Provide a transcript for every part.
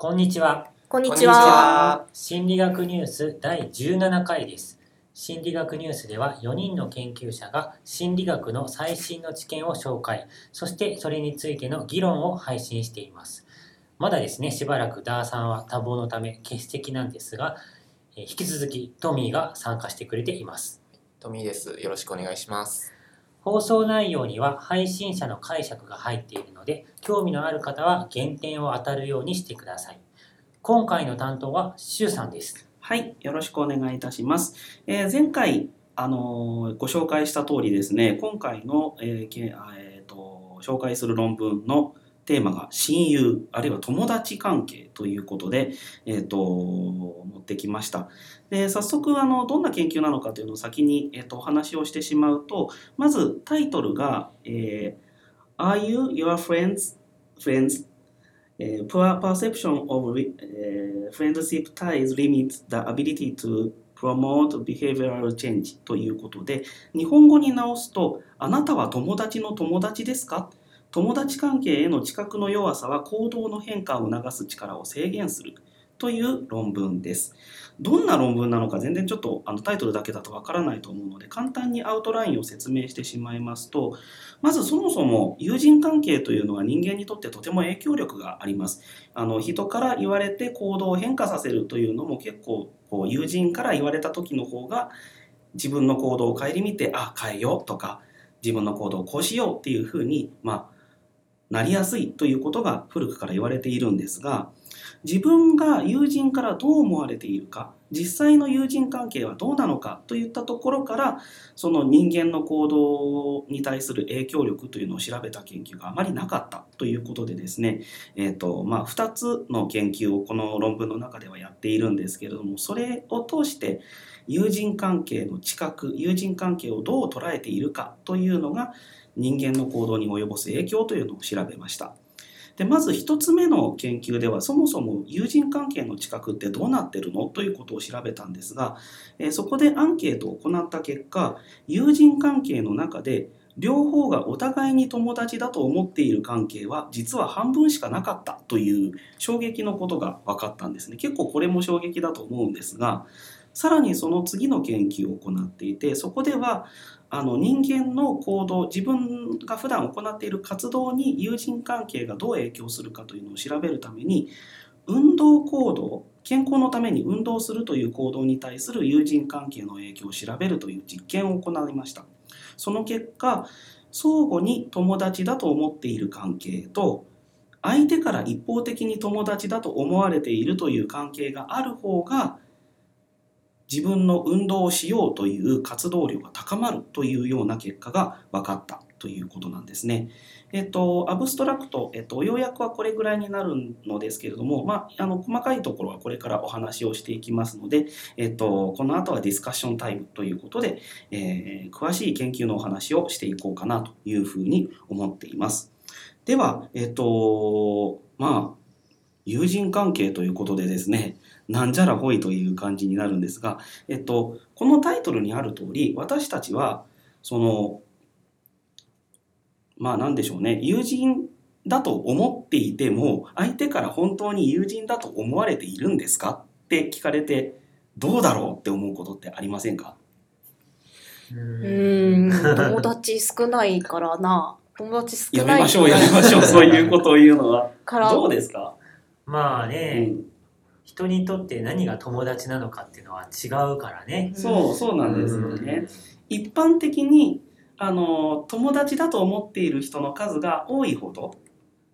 こんにちは。こんにちはは。心理学ニュース第17回です。心理学ニュースでは4人の研究者が心理学の最新の知見を紹介、そしてそれについての議論を配信しています。まだですね、しばらくダーさんは多忙のため欠席なんですが、えー引き続きトミーが参加してくれています。トミーです。よろしくお願いします。放送内容には配信者の解釈が入っているので、興味のある方は原点を当たるようにしてください。今回の担当はシュウさんです。はい、よろしくお願いいたします。えー前回、あのーご紹介した通りですね、今回の、えーえーと紹介する論文のテーマが親友あるいは友達関係ということで、えー、と持ってきました。で早速あのどんな研究なのかというのを先に、えー、とお話をしてしまうとまずタイトルが「えー Are you your friends friends? えー poor perception of、えー friendship ties limits the ability to promote behavioral change ということで日本語に直すとあなたは友達の友達ですか？友達関係への知覚の弱さは行動の変化を促す力を制限するという論文です。どんな論文なのか全然ちょっとあのタイトルだけだとわからないと思うので簡単にアウトラインを説明してしまいますとまずそもそも友人関係というのは人間にとってとても影響力があります。あの人から言われて行動を変化させるというのも結構こう友人から言われた時の方が自分の行動を顧みてあ変えようとか自分の行動をこうしようっていうふうに、まあ、なりやすいということが古くから言われているんですが自分が友人からどう思われているか実際の友人関係はどうなのかといったところからその人間の行動に対する影響力というのを調べた研究があまりなかったということでですね、えーとまあ、2つの研究をこの論文の中ではやっているんですけれどもそれを通して友人関係の知覚友人関係をどう捉えているかというのが人間の行動に及ぼす影響というのを調べました。でまず1つ目の研究ではそもそも友人関係の知覚ってどうなってるのということを調べたんですが、えそこでアンケートを行った結果友人関係の中で両方がお互いに友達だと思っている関係は実は半分しかなかったという衝撃のことが分かったんですね結構これも衝撃だと思うんですがさらにその次の研究を行っていてそこではあの人間の行動自分が普段行っている活動に友人関係がどう影響するかというのを調べるために運動行動健康のために運動するという行動に対する友人関係の影響を調べるという実験を行いました。その結果相互に友達だと思っている関係と相手から一方的に友達だと思われているという関係がある方が自分の運動をしようという活動量が高まるというような結果が分かったということなんですね。えっと、アブストラクト、えっと、要約はこれぐらいになるのですけれども、まあ、あの細かいところはこれからお話をしていきますので、えっと、この後はディスカッションタイムということで、えー詳しい研究のお話をしていこうかなというふうに思っています。では、えっと、まあ、友人関係ということでですね、なんじゃらほいという感じになるんですが、えっと、このタイトルにある通り、私たちは、その、まあなんでしょうね、友人だと思っていても、相手から本当に友人だと思われているんですか？って聞かれて、どうだろうって思うことってありませんか？うん、友達少ないからな。友達少ない。やめましょう、やめましょう、そういうことを言うのは。どうですか、うまあね、ん、人にとって何が友達なのかっていうのは違うからね。そう、そうなんですよね。一般的にあの友達だと思っている人の数が多いほど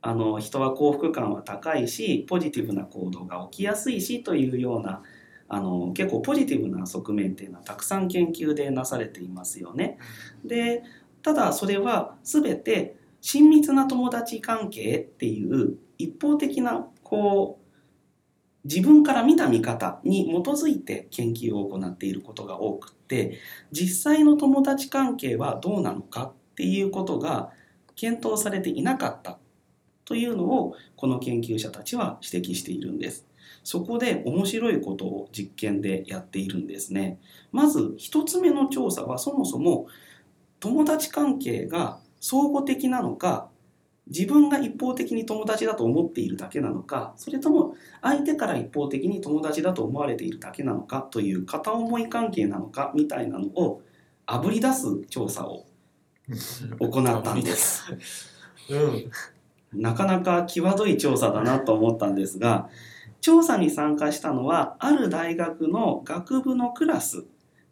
あの人は幸福感は高いしポジティブな行動が起きやすいしというようなあの結構ポジティブな側面っていうのはたくさん研究でなされていますよね。でただそれは全て親密な友達関係っていう一方的なこう自分から見た見方に基づいて研究を行っていることが多くって実際の友達関係はどうなのかっていうことが検討されていなかったというのをこの研究者たちは指摘しているんです。そこで面白いことを実験でやっているんですね。まず一つ目の調査はそもそも友達関係が相互的なのか自分が一方的に友達だと思っているだけなのかそれとも相手から一方的に友達だと思われているだけなのかという片思い関係なのかみたいなのをあぶり出す調査を行ったんです。うん。なかなか際どい調査だなと思ったんですが調査に参加したのはある大学の学部のクラス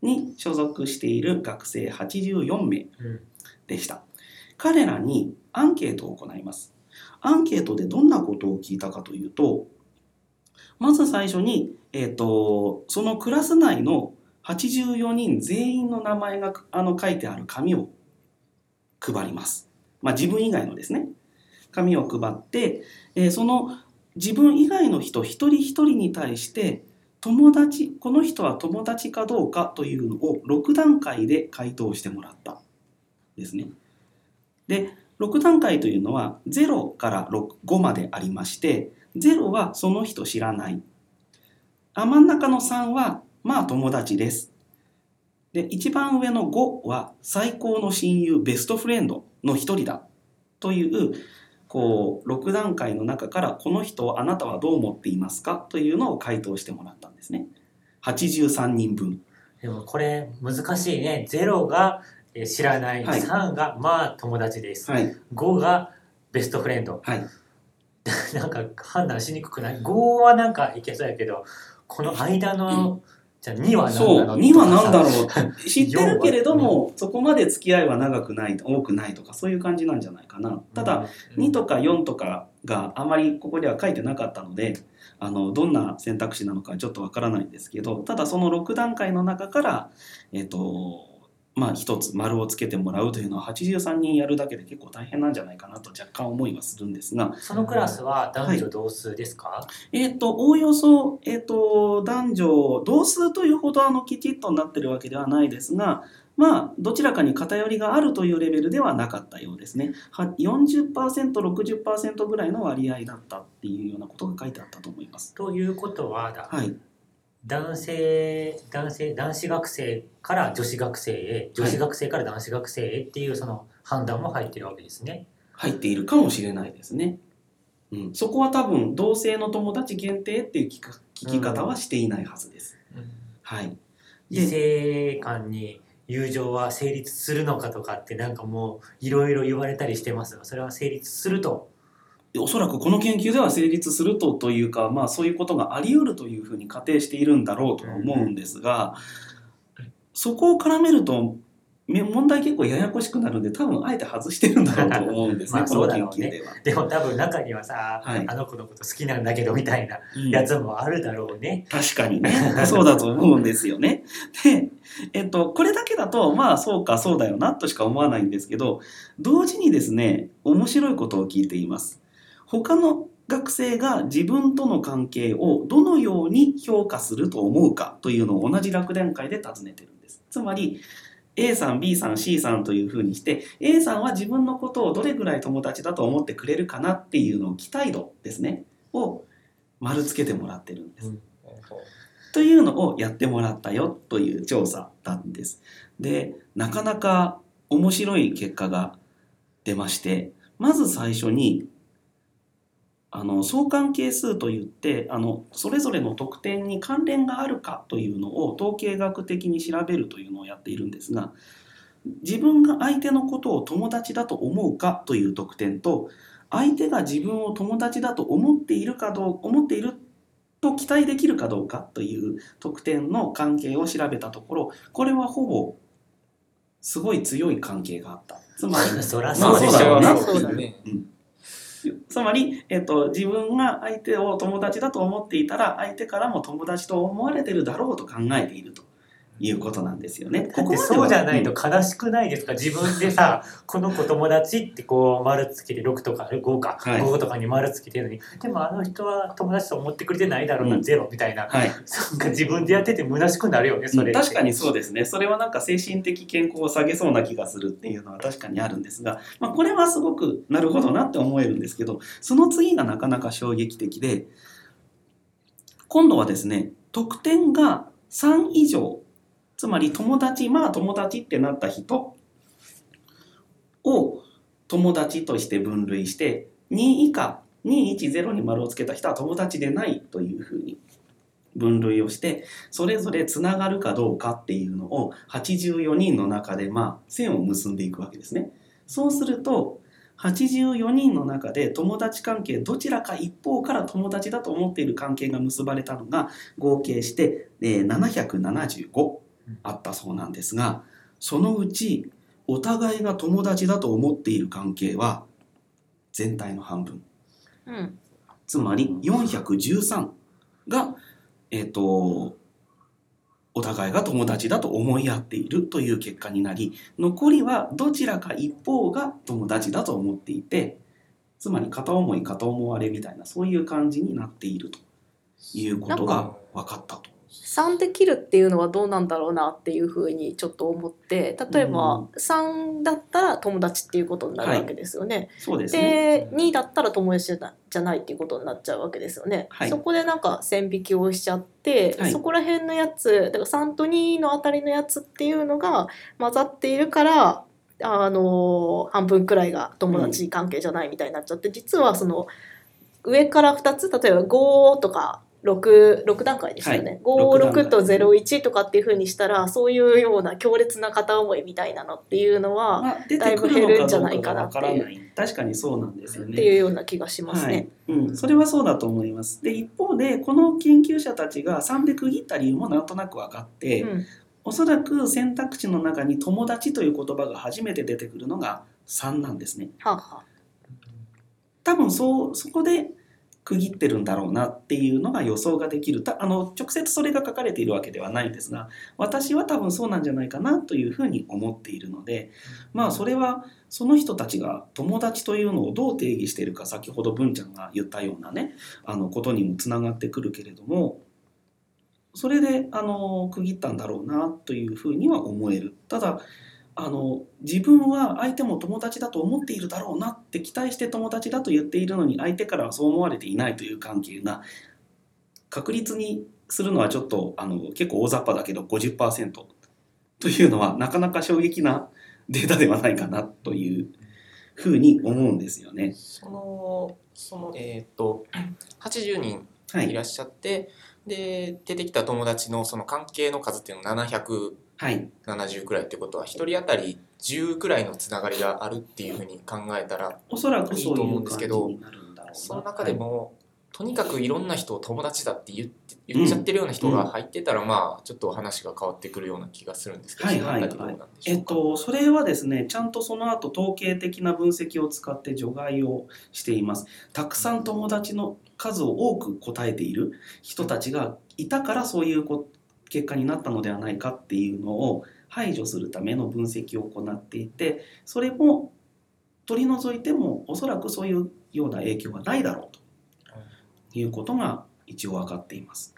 に所属している学生84名うんでした彼らにアンケートを行います。アンケートでどんなことを聞いたかというとまず最初に、えー、とそのクラス内の84人全員の名前があの書いてある紙を配ります、まあ、自分以外のですね。紙を配って、えーその自分以外の人一人一人に対して友達この人は友達かどうかというのを6段階で回答してもらったですね。で6段階というのは0から5までありまして0はその人知らない。あ真ん中の3はまあ友達です。で一番上の5は最高の親友ベストフレンドの一人だ。というこう6段階の中からこの人をあなたはどう思っていますか？というのを回答してもらったんですね。83人分。でもこれ難しいね。0がえー知らない。はい。3がまあ友達です。はい。5がベストフレンド。はい。なんか判断しにくくない ?5 はなんかいけそうやけど、この間の、じゃあ2は何そうなの？2は何だうろう？知ってるけれどもそこまで付き合いは長くない多くないとかそういう感じなんじゃないかな。ただ、2とか4とかがあまりここには書いてなかったのであのどんな選択肢なのかちょっとわからないんですけどただその6段階の中からえっ、とまあ一つ丸をつけてもらうというのは83人やるだけで結構大変なんじゃないかなと若干思いはするんですがそのクラスは男女同数ですか、えっ、と、おおよそ、えっ、と、男女、同数というほどあのきちっとなってるわけではないですが、まあ、どちらかに偏りがあるというレベルではなかったようですね。は40%、60%ぐらいの割合だったっていうようなことが書いてあったと思います。ということはだ、はい。男性男性男子学生から女子学生へ女子学生から男子学生へっていうその判断も入ってるわけですね。入っているかもしれないですね。うん、そこは多分、同性の友達限定っていう聞か聞き方はしていないはずです。はい。異性間に友情は成立するのかとかってなんかもういろいろ言われたりしてますがそれは成立するとおそらくこの研究では成立するとというか、まあ、そういうことがあり得るというふうに仮定しているんだろうとは思うんですが、そこを絡めるとめ問題結構ややこしくなるんで多分あえて外してるんだろうと思うんですね まあこの研そうだろうね究では。でも多分中にはさ、はいあの子のこと好きなんだけどみたいなうんやつもあるだろうね。確かにねそうだと思うんですよね。で、えっと、これだけだとまあそうかそうだよなとしか思わないんですけど同時にですね面白いことを聞いています。他の学生が自分との関係をどのように評価すると思うかというのを同じ楽段階で尋ねてるんです。つまり A さん B さん C さんというふうにして A さんは自分のことをどれぐらい友達だと思ってくれるかなっていうのを期待度ですねを丸つけてもらってるんです。というのをやってもらったよという調査なんです。で、なかなか面白い結果が出まして、まず最初に、あの相関係数といってあのそれぞれの得点に関連があるかというのを統計学的に調べるというのをやっているんですが自分が相手のことを友達だと思うかという得点と相手が自分を友達だと思っているかどう思っていると期待できるかどうかという得点の関係を調べたところこれはほぼすごい強い関係があった。つまり そそうでしょうね。つまり、えっと、自分が相手を友達だと思っていたら相手からも友達と思われてるだろうと考えていると。いうことなんですよね。だってそうじゃないと悲しくないですか？自分でさ この子友達ってこう丸つけて6とか5か、はい。5とかに丸つけてるのにでもあの人は友達と思ってくれてないだろうな、うん。ゼロみたいな。はい、なんか自分でやってて虚しくなるよねそれって。確かにそうですね。それはなんか精神的健康を下げそうな気がするっていうのは確かにあるんですが、まあ、これはすごくなるほどなって思えるんですけどその次がなかなか衝撃的で今度はですね得点が3以上つまり友達まあ友達ってなった人を友達として分類して2以下210に丸をつけた人は友達でないというふうに分類をしてそれぞれつながるかどうかっていうのを84人の中でまあ線を結んでいくわけですね。そうすると84人の中で友達関係どちらか一方から友達だと思っている関係が結ばれたのが合計して775あったそうなんですがそのうちお互いが友達だと思っている関係は全体の半分うん。つまり413が、えっとお互いが友達だと思い合っているという結果になり残りはどちらか一方が友達だと思っていてつまり片思い片思われみたいなそういう感じになっているということが分かったと。3で切るっていうのはどうなんだろうなっていうふうにちょっと思って例えばうん3だったら友達っていうことになるわけですよね。そうですね。で2だったら友達じゃないっていうことになっちゃうわけですよね。はいそこでなんか線引きをしちゃって、はいそこら辺のやつだから3と2のあたりのやつっていうのが混ざっているからあの半分くらいが友達関係じゃないみたいになっちゃって、実はその上から2つ例えば5とか 6, 6段階でしたよね、はい56と01とかっていうふうにしたらそういうような強烈な片思いみたいなのっていうのは、まあ、出てくるのかどうかがわからない確かにそうなんですよね。っていうような気がしますね。はいうん、それはそうだと思います。で一方でこの研究者たちが3で区切った理由もなんとなく分かって、うんおそらく選択肢の中に「友達」という言葉が初めて出てくるのが3なんですね。はあはあ多分そうそこで区切ってるんだろうなっていうのが予想ができるたあの直接それが書かれているわけではないんですが私は多分そうなんじゃないかなというふうに思っているのでまあそれはその人たちが友達というのをどう定義しているか先ほど文ちゃんが言ったようなねあのことにもつながってくるけれどもそれであの区切ったんだろうなというふうには思える。ただあの自分は相手も友達だと思っているだろうなって期待して友達だと言っているのに相手からはそう思われていないという関係が確率にするのはちょっとあの結構大雑把だけど50%というのはなかなか衝撃なデータではないかなというふうに思うんですよね。そのそのえっ、と80人はいい、らっしゃって、で出てきた友達のその関係の数っていうのは770はい、くらいってことは1人当たり10くらいのつながりがあるっていうふうに考えたらおそらくそういいと思いうんですけど。その中でも、とにかくいろんな人を友達だって言って言っちゃってるような人が入ってたら、まあちょっと話が変わってくるような気がするんですけど。えっと、それはですねちゃんとその後統計的な分析を使って除外をしていますたくさん友達の数を多く答えている人たちがいたからそういうこ結果になったのではないかっていうのを排除するための分析を行っていてそれも取り除いてもおそらくそういうような影響はないだろうとい。うことが一応分かっています。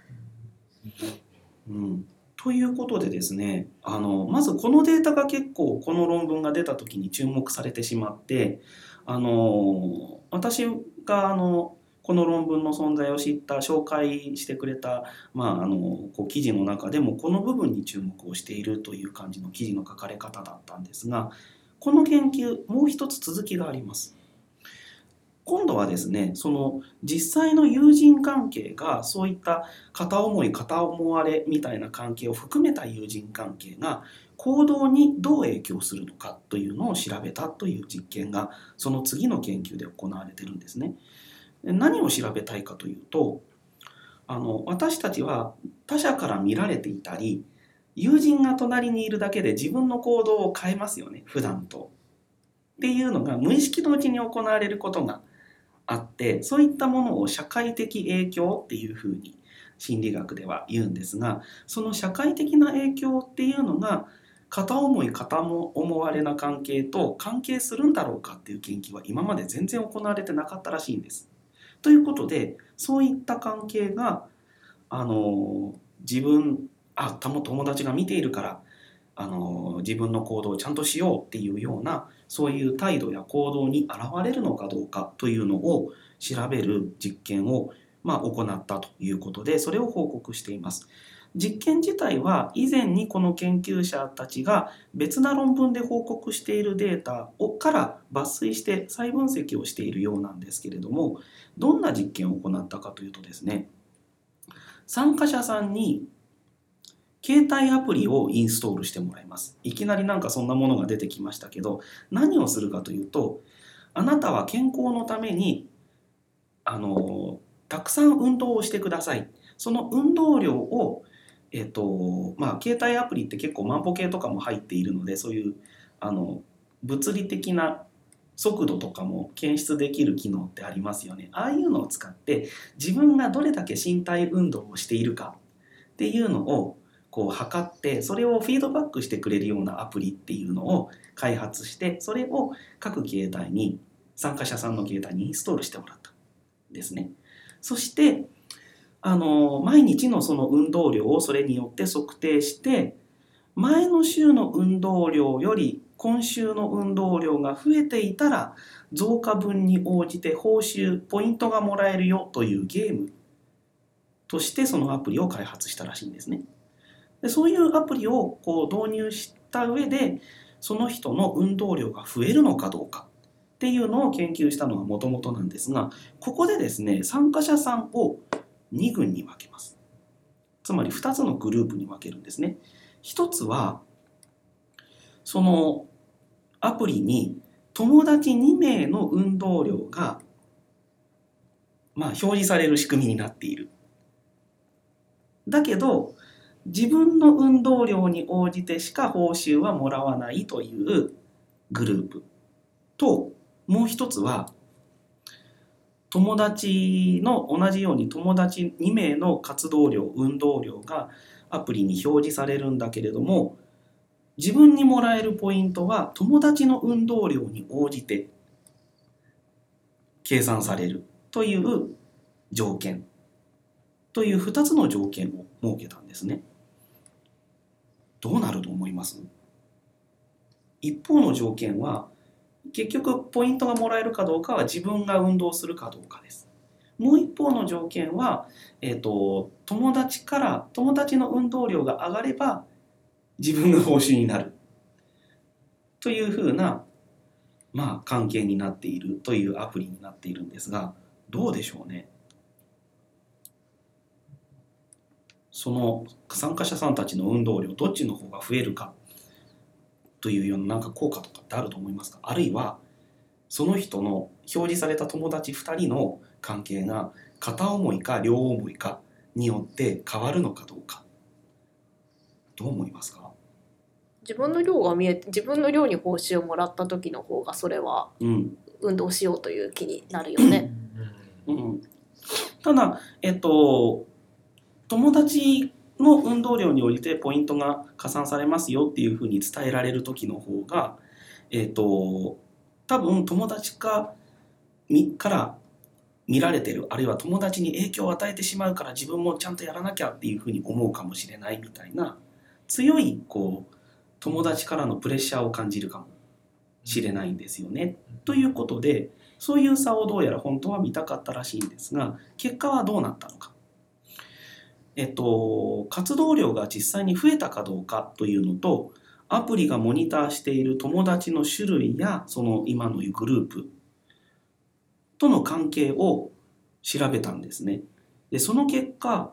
うん。ということでですねあのまずこのデータが結構この論文が出た時に注目されてしまってあの私があのこの論文の存在を知った紹介してくれた、まあ、あのこう記事の中でもこの部分に注目をしているという感じの記事の書かれ方だったんですがこの研究もう一つ続きがあります。今度はですねその実際の友人関係がそういった片思い片思われみたいな関係を含めた友人関係が行動にどう影響するのかというのを調べたという実験がその次の研究で行われてるんですね。何を調べたいかというとあの私たちは他者から見られていたり友人が隣にいるだけで自分の行動を変えますよね普段と。っていうのが無意識のうちに行われることがあってそういったものを社会的影響っていうふうに心理学では言うんですがその社会的な影響っていうのが片思い片思われな関係と関係するんだろうかっていう研究は今まで全然行われてなかったらしいんです。ということでそういった関係があの自分あたも友達が見ているからあの自分の行動をちゃんとしようっていうようなそういう態度や行動に現れるのかどうかというのを調べる実験を、まあ、行ったということでそれを報告しています。実験自体は以前にこの研究者たちが別な論文で報告しているデータをから抜粋して再分析をしているようなんですけれどもどんな実験を行ったかというとですね参加者さんに携帯アプリをインストールしてもらいます。いきなりなんかそんなものが出てきましたけど何をするかというとあなたは健康のためにあのたくさん運動をしてください。その運動量をえっとまあ携帯アプリって結構万歩計とかも入っているのでそういうあの物理的な速度とかも検出できる機能ってありますよねああいうのを使って自分がどれだけ身体運動をしているかっていうのをこう測ってそれをフィードバックしてくれるようなアプリっていうのを開発してそれを各携帯に参加者さんの携帯にインストールしてもらったんですね。そしてあの毎日のその運動量をそれによって測定して前の週の運動量より今週の運動量が増えていたら増加分に応じて報酬ポイントがもらえるよというゲームとしてそのアプリを開発したらしいんですね。でそういうアプリをこう導入した上でその人の運動量が増えるのかどうかっていうのを研究したのがもともとなんですがここでですね参加者さんを2群に分けます。つまり2つのグループに分けるんですね。一つはそのアプリに友達2名の運動量がまあ表示される仕組みになっている。だけど自分の運動量に応じてしか報酬はもらわないというグループ。ともう一つは友達の同じように友達2名の活動量運動量がアプリに表示されるんだけれども自分にもらえるポイントは友達の運動量に応じて計算されるという条件という2つの条件を設けたんですね。どうなると思います？一方の条件は結局ポイントがもらえるかどうかは自分が運動するかどうかです。もう一方の条件は、えーと、友達から友達の運動量が上がれば自分が報酬になる。というふうな、まあ、関係になっているというアプリになっているんですがどうでしょうね。その参加者さんたちの運動量どっちの方が増えるか。というようななんか効果とかってあると思いますか？あるいはその人の表示された友達2人の関係が片思いか両思いかによって変わるのかどうか。どう思いますか？自分の量が見えて自分の量に報酬をもらった時の方がそれはうん、運動しようという気になるよね。うん、ただえっと友達の運動量に応じてポイントが加算されますよっていうふうに伝えられる時の方がえっと多分友達かから見られてるあるいは友達に影響を与えてしまうから自分もちゃんとやらなきゃっていうふうに思うかもしれないみたいな強いこう友達からのプレッシャーを感じるかもしれないんですよね。ということでそういう差をどうやら本当は見たかったらしいんですが結果はどうなったのか。えっと、活動量が実際に増えたかどうかというのとアプリがモニターしている友達の種類やその今のグループとの関係を調べたんですね。でその結果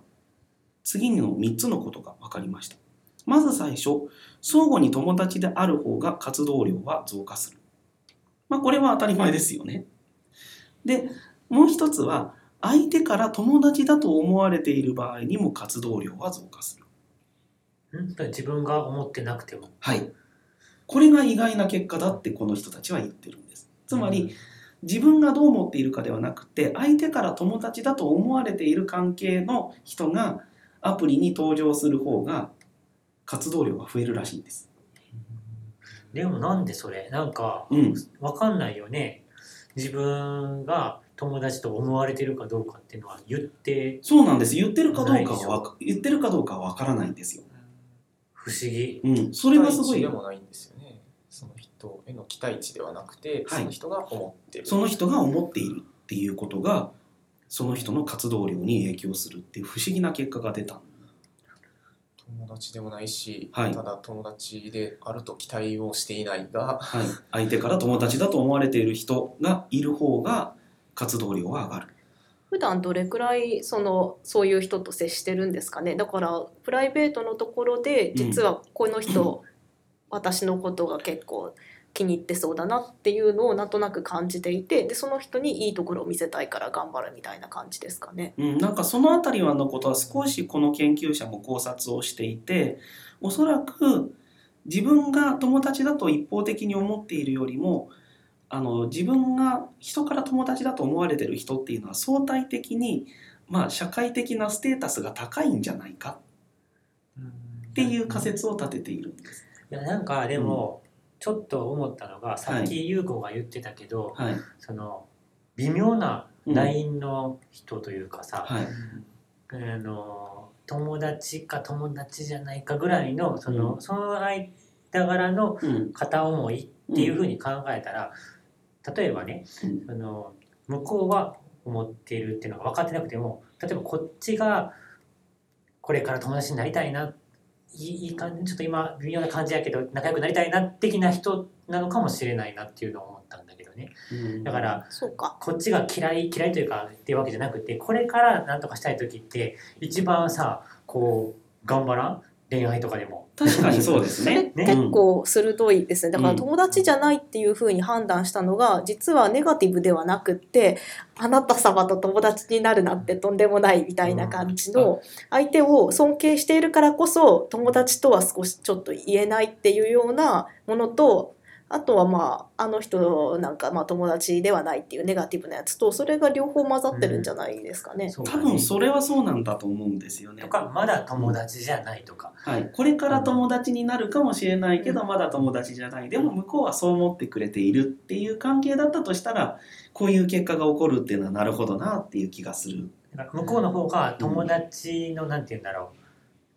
次の3つのことが分かりました。まず最初相互に友達である方が活動量は増加する。まあこれは当たり前ですよね。でもう一つは相手から友達だと思われている場合にも活動量は増加する。ん自分が思ってなくても。はい。これが意外な結果だってこの人たちは言ってるんです。つまり、自分がどう思っているかではなくて相手から友達だと思われている関係の人がアプリに登場する方が活動量が増えるらしいんです。でもなんでそれ？なんかうん、わかんないよね。自分が友達と思われてるかどうかっていうのは言ってそうなんです。言ってるかどうかはわか言ってるかどうかはわからないんですよ。不思議。うん、それがすごい期待値で。もないんですよねその人への期待値ではなくて、はいその人が思ってるその人が思っているっていうことがその人の活動量に影響するっていう不思議な結果が出た友達でもないし、はいただ友達であると期待をしていないが、はい、相手から友達だと思われている人がいる方が活動量は上がる。普段どれくらいそのそういう人と接してるんですかね？だからプライベートのところで実はこの人、私のことが結構気に入ってそうだなっていうのをなんとなく感じていてでその人にいいところを見せたいから頑張るみたいな感じですかね。うん、なんかそのあたりはのことは少しこの研究者も考察をしていておそらく自分が友達だと一方的に思っているよりもあの自分が人から友達だと思われてる人っていうのは相対的に、まあ、社会的なステータスが高いんじゃないかっていう仮説を立てているんです。いやなんかでも、ちょっと思ったのがさっき優子が言ってたけど、はい、その微妙なうん。LINE の人というかさ、はい。あの友達か友達じゃないかぐらいのその,、うん。その間柄のうん。片思いっていうふうに考えたら、例えばねうん。あの向こうは思っているっていうのが分かってなくても例えばこっちがこれから友達になりたいないい感じちょっと今微妙な感じやけど仲良くなりたいな的な人なのかもしれないなっていうのを思ったんだけどね。うん。だからそうか。こっちが嫌い嫌いというかっていうわけじゃなくてこれから何とかしたい時って一番さこう頑張らん？恋愛とかでも。確かに。そうですね。結構鋭いですね。だからうん友達じゃないっていうふうに判断したのが実はネガティブではなくってあなた様と友達になるなんてとんでもないみたいな感じの相手を尊敬しているからこそ友達とは少しちょっと言えないっていうようなものとあとはまああの人なんかまあ友達ではないっていうネガティブなやつとそれが両方混ざってるんじゃないですかね。うだね分それはそうなんだと思うんですよねと。かまだ友達じゃないとか。はい、これから友達になるかもしれないけど、まだ友達じゃないでも向こうはそう思ってくれているっていう関係だったとしたらこういう結果が起こるっていうのはなるほどなっていう気がする。向こうの方が友達のなんて言うんだろう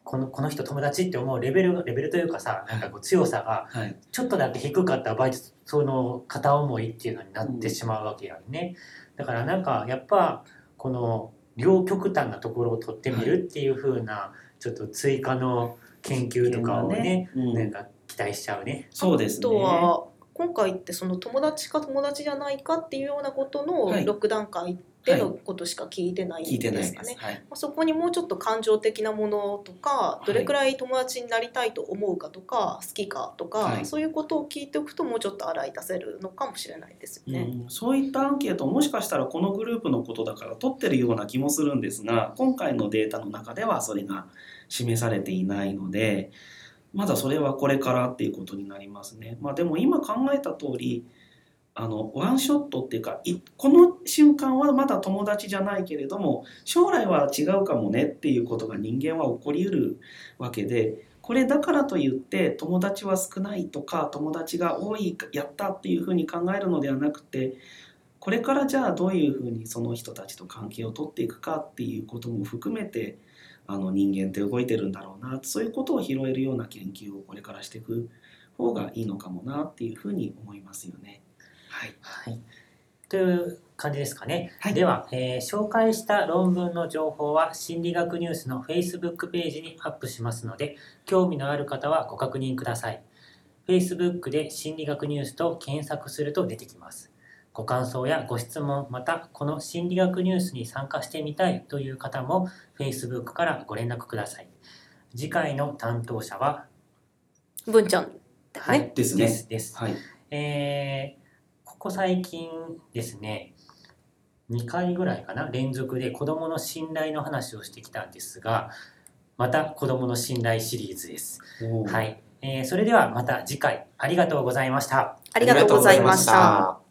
このこの人友達って思うレベルレベルというかさなんかこう強さがはい、ちょっとだけ低かった場合その片思いっていうのになってしまうわけやんね。だからなんかやっぱこの両極端なところを取ってみるっていう風なちょっと追加の研究とかをねうんなんか期待しちゃうね。あそうですね。とは今回ってその友達か友達じゃないかっていうようなことのはい6段階でのことしか聞いてないんですかね。そこにもうちょっと感情的なものとかいどれくらい友達になりたいと思うかとか好きかとか、はいそういうことを聞いておくともうちょっと洗い出せるのかもしれないですよね。うん、そういったアンケートもしかしたらこのグループのことだから取ってるような気もするんですが今回のデータの中ではそれが示されていないのでまだそれはこれからっていうことになりますね。まあ、でも今考えた通りあのワンショットっていうかこの瞬間はまだ友達じゃないけれども将来は違うかもねっていうことが人間は起こりうるわけでこれだからといって友達は少ないとか友達が多いやったっていうふうに考えるのではなくてこれからじゃあどういうふうにその人たちと関係を取っていくかっていうことも含めてあの人間って動いてるんだろうなそういうことを拾えるような研究をこれからしていく方がいいのかもなっていうふうに思いますよね。はい、はい、という感じですかね。はいでは、えー紹介した論文の情報は心理学ニュースの Facebook ページにアップしますので興味のある方はご確認ください。Facebook で心理学ニュースと検索すると出てきます。ご感想やご質問、またこの心理学ニュースに参加してみたいという方も Facebook からご連絡ください。次回の担当者は、文ちゃん。はい、ですねですですはいえーここ最近ですね2回ぐらいかな連続で子どもの信頼の話をしてきたんですがまた子どもの信頼シリーズです。はい、えーそれではまた次回。ありがとうございました。ありがとうございました